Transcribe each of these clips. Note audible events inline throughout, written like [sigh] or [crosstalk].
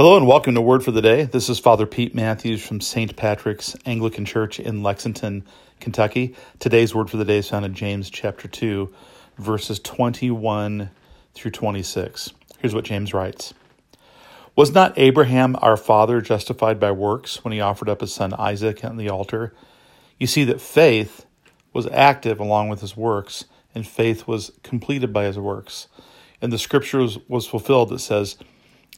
Hello and welcome to Word for the Day. This is Father Pete Matthews from St. Patrick's Anglican Church in Lexington, Kentucky. Today's Word for the Day is found in James chapter 2, verses 21 through 26. Here's what James writes Was not Abraham our father justified by works when he offered up his son Isaac on the altar? You see that faith was active along with his works, and faith was completed by his works. And the scripture was, fulfilled that says,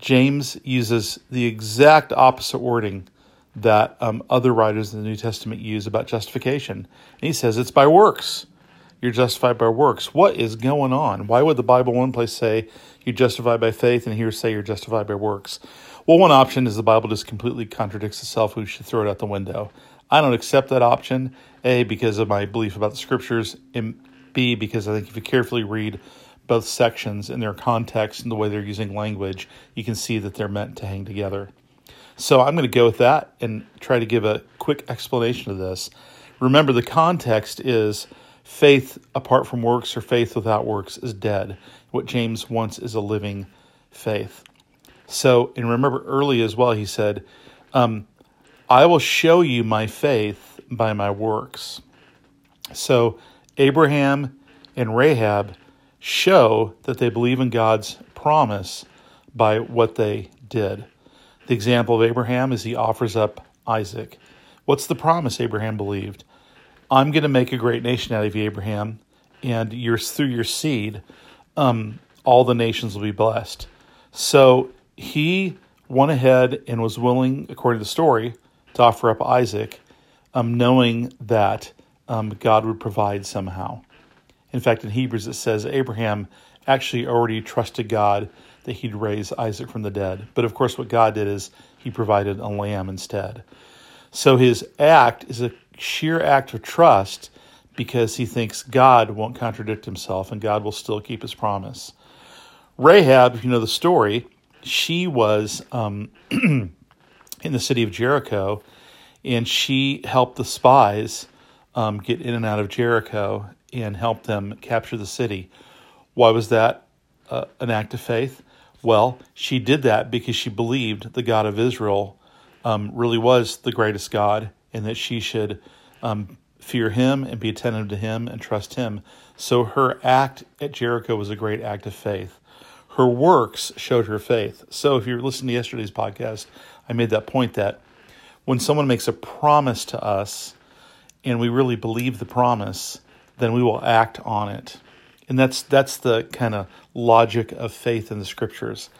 James uses the exact opposite wording that um, other writers in the New Testament use about justification. And he says it's by works. You're justified by works. What is going on? Why would the Bible one place say you're justified by faith and here say you're justified by works? Well, one option is the Bible just completely contradicts itself. We should throw it out the window. I don't accept that option, A, because of my belief about the scriptures, and B, because I think if you carefully read both sections in their context and the way they're using language, you can see that they're meant to hang together. So I'm going to go with that and try to give a quick explanation of this. Remember, the context is faith apart from works or faith without works is dead. What James wants is a living faith. So, and remember early as well, he said, um, I will show you my faith by my works. So, Abraham and Rahab show that they believe in God's promise by what they did. The example of Abraham is he offers up Isaac. What's the promise Abraham believed? I'm going to make a great nation out of you, Abraham, and you're, through your seed, um, all the nations will be blessed. So he went ahead and was willing, according to the story, to offer up Isaac, um, knowing that um, God would provide somehow. In fact, in Hebrews it says Abraham actually already trusted God that he'd raise Isaac from the dead. But of course, what God did is he provided a lamb instead. So his act is a sheer act of trust because he thinks God won't contradict himself and God will still keep his promise. Rahab, if you know the story, she was um, [clears throat] in the city of Jericho and she helped the spies um, get in and out of Jericho and help them capture the city. Why was that uh, an act of faith? Well, she did that because she believed the God of Israel um, really was the greatest God and that she should um, fear him and be attentive to him and trust him. So her act at Jericho was a great act of faith. Her works showed her faith. So if you're listening to yesterday's podcast, I made that point that when someone makes a promise to us and we really believe the promise, then we will act on it. And that's that's the kind of logic of faith in the scriptures.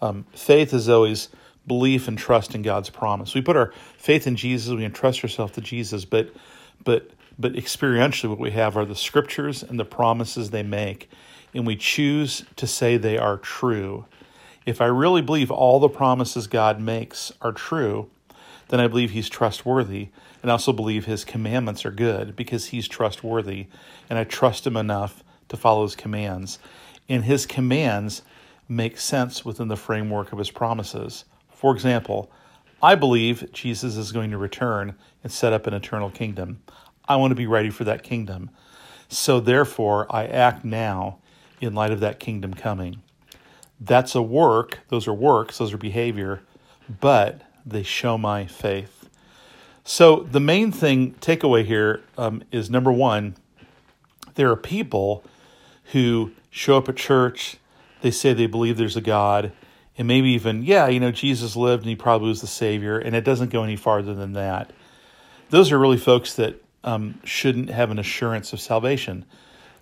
Um, faith is always belief and trust in God's promise. We put our faith in Jesus, we entrust ourselves to Jesus, but but but experientially what we have are the scriptures and the promises they make, and we choose to say they are true. If I really believe all the promises God makes are true, then I believe he's trustworthy and I also believe his commandments are good because he's trustworthy and I trust him enough to follow his commands. And his commands make sense within the framework of his promises. For example, I believe Jesus is going to return and set up an eternal kingdom. I want to be ready for that kingdom. So therefore, I act now in light of that kingdom coming. That's a work, those are works, those are behavior, but they show my faith. So the main thing takeaway here um, is number one, there are people who show up at church, they say they believe there's a God, and maybe even, yeah, you know, Jesus lived and he probably was the Savior, and it doesn't go any farther than that. Those are really folks that um, shouldn't have an assurance of salvation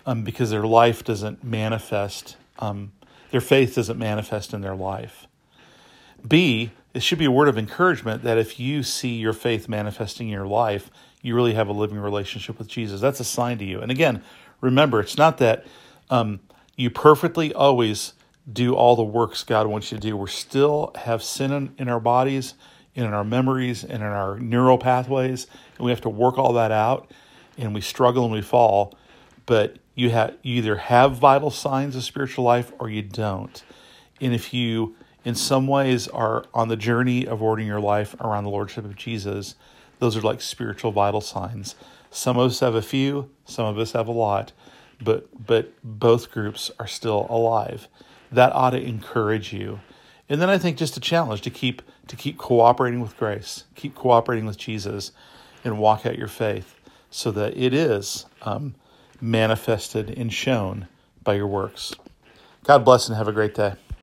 um, because their life doesn't manifest, um, their faith doesn't manifest in their life. B, it should be a word of encouragement that if you see your faith manifesting in your life, you really have a living relationship with Jesus. That's a sign to you. And again, remember, it's not that um, you perfectly always do all the works God wants you to do. We still have sin in, in our bodies in our memories and in our neural pathways, and we have to work all that out, and we struggle and we fall. But you have you either have vital signs of spiritual life or you don't. And if you in some ways are on the journey of ordering your life around the lordship of Jesus, those are like spiritual vital signs. Some of us have a few, some of us have a lot, but but both groups are still alive. That ought to encourage you. And then I think just a challenge to keep to keep cooperating with grace, keep cooperating with Jesus, and walk out your faith so that it is um, manifested and shown by your works. God bless and have a great day.